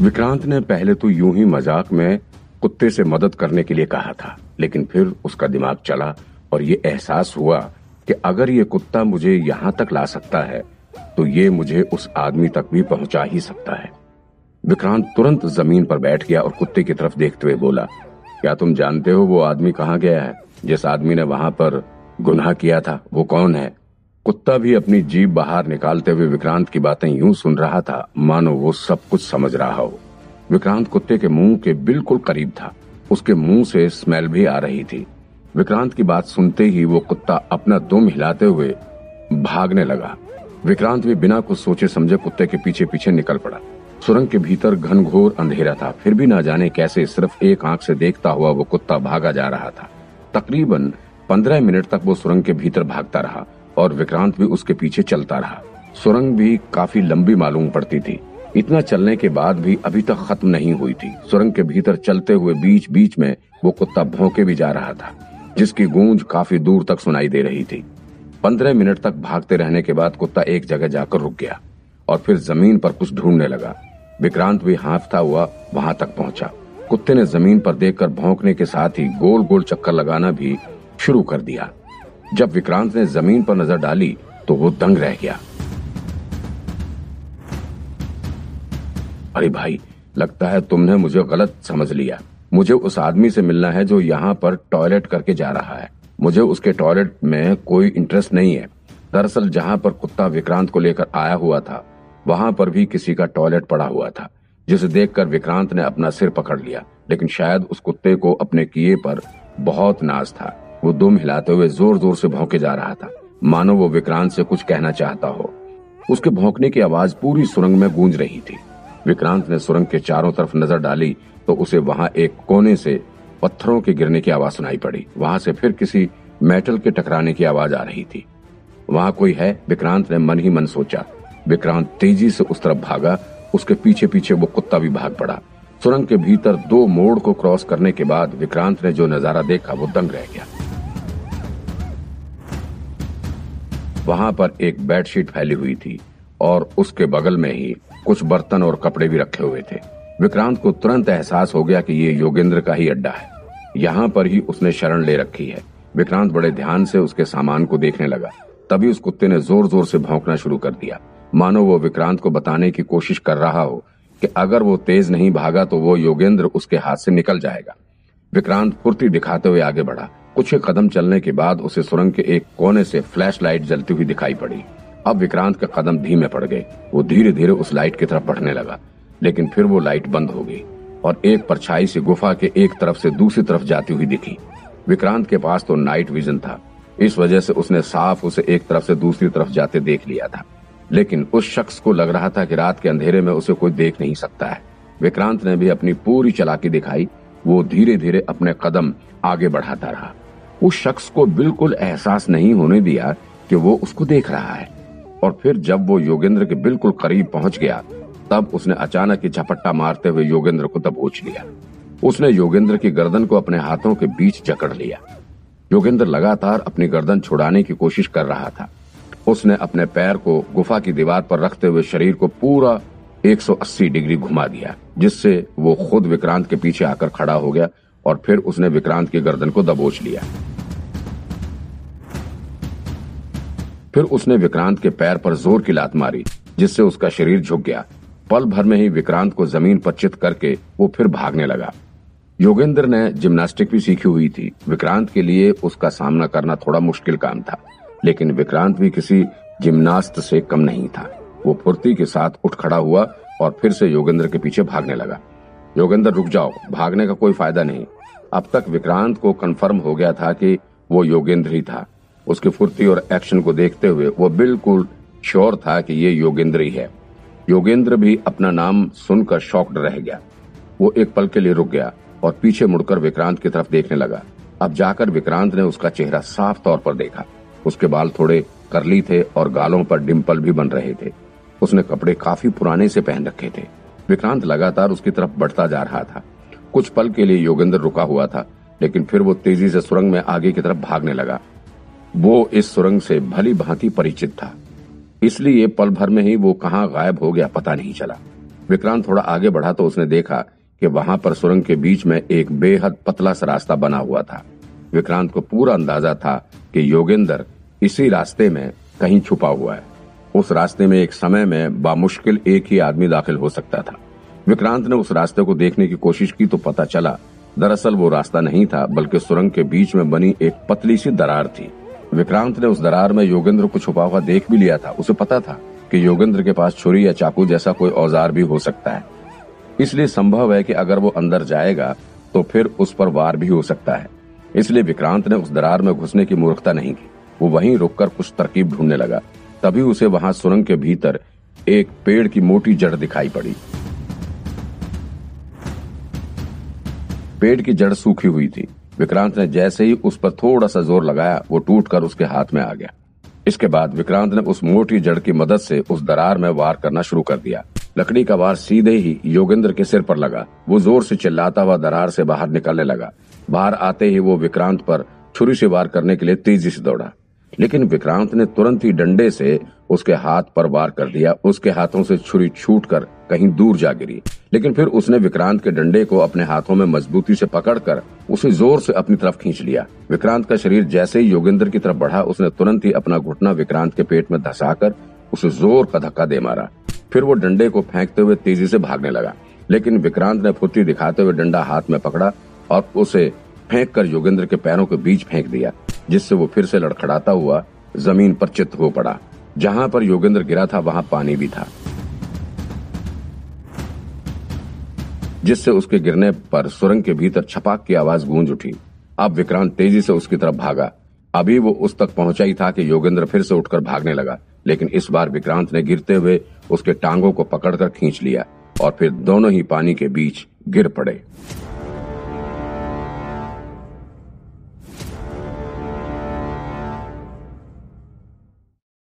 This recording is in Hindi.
विक्रांत ने पहले तो यूँ ही मज़ाक में कुत्ते से मदद करने के लिए कहा था, लेकिन फिर उसका दिमाग चला और ये एहसास हुआ कि अगर ये कुत्ता मुझे यहाँ तक ला सकता है तो ये मुझे उस आदमी तक भी पहुँचा ही सकता है। विक्रांत तुरंत ज़मीन पर बैठ गया और कुत्ते की तरफ़ देखते हुए बोला, क्या तुम जानते हो वो आदमी कहाँ गया है? जिस आदमी ने वहाँ पर गुनाह किया था, वो कौन है? कुत्ता भी अपनी जीभ बाहर निकालते हुए विक्रांत की बातें यूँ सुन रहा था, मानो वो सब कुछ समझ रहा हो। विक्रांत कुत्ते के मुँह के बिल्कुल करीब था। उसके मुँह से स्मेल भी आ रही थी। विक्रांत की बात सुनते ही वो कुत्ता अपना दुम हिलाते हुए भागने लगा। विक्रांत भी बिना कुछ सोचे समझे कुत्ते के पीछे पीछे निकल पड़ा। सुरंग के भीतर घनघोर अंधेरा था। फिर भी ना जाने कैसे सिर्फ़ एक आँख से देखता हुआ वो कुत्ता भागा जा रहा था। तकरीबन पंद्रह मिनट तक वो सुरंग के भीतर भागता रहा। और विक्रांत भी उसके पीछे चलता रहा। सुरंग भी काफ़ी लंबी मालूम पड़ती थी। इतना चलने के बाद भी अभी तक खत्म नहीं हुई थी। सुरंग के भीतर चलते हुए बीच बीच में वो कुत्ता भौंके भी जा रहा था, जिसकी गूंज काफ़ी दूर तक सुनाई दे रही थी। पंद्रह मिनट तक भागते रहने के बाद कुत्ता एक जगह जाकर रुक गया और फिर ज़मीन पर कुछ ढूँढने लगा। विक्रांत भी हाफता हुआ वहाँ तक पहुँचा। कुत्ते ने ज़मीन पर देखकर भौंकने के साथ ही गोल गोल चक्कर लगाना भी शुरू कर दिया। जब विक्रांत ने ज़मीन पर नज़र डाली तो वो दंग रह गया। अरे भाई, लगता है तुमने मुझे गलत समझ लिया। मुझे उस आदमी से मिलना है जो यहाँ पर टॉयलेट करके जा रहा है। मुझे उसके टॉयलेट में कोई इंटरेस्ट नहीं है। दरअसल जहाँ पर कुत्ता विक्रांत को लेकर आया हुआ था, वहाँ पर भी किसी का टॉयलेट पड़ा हुआ था, जिसे देखकर विक्रांत ने अपना सिर पकड़ लिया। लेकिन शायद उस कुत्ते को अपने किए पर बहुत नाज था। वो दुम हिलाते हुए ज़ोर ज़ोर से भौंके जा रहा था। मानो वो विक्रांत से कुछ कहना चाहता हो। उसके भौंकने की आवाज़ पूरी सुरंग में गूंज रही थी। विक्रांत ने सुरंग के चारों तरफ़ नज़र डाली तो उसे वहाँ एक कोने से पत्थरों के गिरने की आवाज़ सुनाई पड़ी। वहाँ से फिर किसी मेटल के टकराने की आवाज़ आ रही थी। वहाँ कोई है? विक्रांत ने मन ही मन सोचा। विक्रांत तेज़ी से उस तरफ़ भागा। उसके पीछे पीछे वो कुत्ता भी भाग पड़ा। सुरंग के भीतर दो मोड़ को क्रॉस करने के बाद विक्रांत ने जो नज़ारा देखा वो दंग रह गया। वहाँ पर एक बेडशीट फैली हुई थी और उसके बगल में ही कुछ बर्तन और कपड़े भी रखे हुए थे। विक्रांत को तुरंत एहसास हो गया कि ये योगेंद्र का ही अड्डा है। यहाँ पर ही उसने शरण ले रखी है। विक्रांत बड़े ध्यान से उसके सामान को देखने लगा। तभी उस कुत्ते ने ज़ोर ज़ोर से भौंकना शुरू कर दिया। मानो वो विक्रांत को बताने की कोशिश कर रहा हो कि अगर वो तेज नहीं भागा तो वो योगेंद्र उसके हाथ से निकल जाएगा। विक्रांत फुर्ती दिखाते हुए आगे बढ़ा। कुछ कदम चलने के बाद उसे सुरंग के एक कोने से फ्लैश लाइट जलती हुई दिखाई पड़ी। अब विक्रांत के कदम धीमे पड़ गए। वो धीरे धीरे उस लाइट की तरफ़ बढ़ने लगा, लेकिन फिर वो लाइट बंद हो गई और एक परछाई से गुफा के एक तरफ़ से दूसरी तरफ़ जाती हुई दिखी। विक्रांत के पास तो नाइट विजन था। इस वजह से उसने साफ़ उसे एक तरफ़ से दूसरी तरफ़ जाते देख लिया था। लेकिन उस शख्स को लग रहा था कि रात के अंधेरे में उसे कोई देख नहीं सकता है। विक्रांत ने भी अपनी पूरी चलाकी दिखाई। वो धीरे धीरे अपने कदम आगे बढ़ाता रहा। उस शख्स को बिल्कुल एहसास नहीं होने दिया कि वो उसको देख रहा है। और फिर जब वो योगेंद्र के बिल्कुल करीब पहुँच गया, तब उसने अचानक ही झपट्टा मारते हुए योगेंद्र को दबोच लिया। उसने योगेंद्र की गर्दन को अपने हाथों के बीच जकड़ लिया। योगेंद्र लगातार अपनी गर्दन छुड़ाने की कोशिश कर रहा था। उसने अपने पैर को गुफा की दीवार पर रखते हुए शरीर को पूरा 180 डिग्री घुमा दिया, जिससे वो खुद विक्रांत के पीछे आकर खड़ा हो गया और फिर उसने विक्रांत की गर्दन को दबोच लिया। फिर उसने विक्रांत के पैर पर ज़ोर की लात मारी, जिससे उसका शरीर झुक गया। पल भर में ही विक्रांत को ज़मीन पर चित करके वो फिर भागने लगा। योगेंद्र ने जिम्नास्टिक भी सीखी हुई थी। विक्रांत के लिए उसका सामना करना थोड़ा मुश्किल काम था, लेकिन विक्रांत भी किसी जिम्नास्ट से कम नहीं था। वो फुर्ती के साथ उठ खड़ा हुआ और फिर से योगेंद्र के पीछे भागने लगा। योगेंद्र, रुक जाओ, भागने का कोई फ़ायदा नहीं। अब तक विक्रांत को कंफर्म हो गया था कि वो योगेंद्र ही था। उसकी फुर्ती और एक्शन को देखते हुए वो बिल्कुल श्योर था कि ये योगेंद्र ही है। योगेंद्र भी अपना नाम सुनकर शॉक्ड रह गया। वो एक पल के लिए रुक गया और पीछे मुड़कर विक्रांत की तरफ़ देखने लगा। अब जाकर विक्रांत ने उसका चेहरा साफ़ तौर पर देखा। उसके बाल थोड़े करली थे और गालों पर डिम्पल भी बन रहे थे। उसने कपड़े काफ़ी पुराने से पहन रखे थे। विक्रांत लगातार उसकी तरफ़ बढ़ता जा रहा था। कुछ पल के लिए योगेंद्र रुका हुआ था, लेकिन फिर वो तेज़ी से सुरंग में आगे की तरफ़ भागने लगा। वो इस सुरंग से भली भांति परिचित था। इसलिए पल भर में ही वो कहाँ गायब हो गया पता नहीं चला। विक्रांत थोड़ा आगे बढ़ा तो उसने देखा कि वहाँ पर सुरंग के बीच में एक बेहद पतला सा रास्ता बना हुआ था। विक्रांत को पूरा अंदाज़ा था कि योगेंद्र इसी रास्ते में कहीं छुपा हुआ है। उस रास्ते में एक समय में बामुश्किल एक ही आदमी दाखिल हो सकता था। विक्रांत ने उस रास्ते को देखने की कोशिश की तो पता चला, दरअसल वो रास्ता नहीं था, बल्कि सुरंग के बीच में बनी एक पतली सी दरार थी। विक्रांत ने उस दरार में योगेंद्र को छुपा हुआ देख भी लिया था। उसे पता था कि योगेंद्र के पास छुरी या चाकू जैसा कोई औज़ार भी हो सकता है। इसलिए संभव है कि अगर वो अंदर जाएगा तो फिर उस पर वार भी हो सकता है। इसलिए विक्रांत ने उस दरार में घुसने की मूर्खता नहीं की। वो वहीं रुककर कुछ तरकीब ढूँढने लगा। तभी उसे वहाँ सुरंग के भीतर एक पेड़ की मोटी जड़ दिखाई पड़ी। पेड़ की जड़ सूखी हुई थी। विक्रांत ने जैसे ही उस पर थोड़ा सा ज़ोर लगाया, वो टूटकर उसके हाथ में आ गया। इसके बाद विक्रांत ने उस मोटी जड़ की मदद से उस दरार में वार करना शुरू कर दिया। लकड़ी का वार सीधे ही योगेंद्र के सिर पर लगा। वो ज़ोर से चिल्लाता हुआ दरार से बाहर निकलने लगा। बाहर आते ही वो विक्रांत पर छुरी से वार करने के लिए तेज़ी से दौड़ा। लेकिन विक्रांत ने तुरंत ही डंडे से उसके हाथ पर वार कर दिया, उसके हाथों से छुरी छूट कर कहीं दूर जा गिरी। लेकिन फिर उसने विक्रांत के डंडे को अपने हाथों में मजबूती से पकड़कर उसे ज़ोर से अपनी तरफ़ खींच लिया। विक्रांत का शरीर जैसे ही योगेंद्र की तरफ़ बढ़ा, उसने तुरंत ही अपना घुटना विक्रांत के पेट में धसाकर उसे ज़ोर का धक्का दे मारा। फिर वो डंडे को फेंकते हुए तेज़ी से भागने लगा। लेकिन विक्रांत ने फुर्ती दिखाते हुए डंडा हाथ में पकड़ा और उसे फेंक कर योगेंद्र के पैरों के बीच फेंक दिया, जिससे वो फिर से लड़खड़ाता हुआ ज़मीन पर चित्त हो पड़ा। जहाँ पर योगेंद्र गिरा था, वहाँ पानी भी था। जिससे उसके गिरने पर सुरंग के भीतर छपाक की आवाज़ गूंज उठी। अब विक्रांत तेज़ी से उसकी तरफ़ भागा। अभी वो उस तक पहुँचा ही था कि योगेंद्र फिर से उठकर भागने लगा, लेकिन इस बार विक्रांत ने गिरते हुए उसके टांगों को पकड़कर खींच लिया और फिर दोनों ही पानी के बीच गिर पड़े।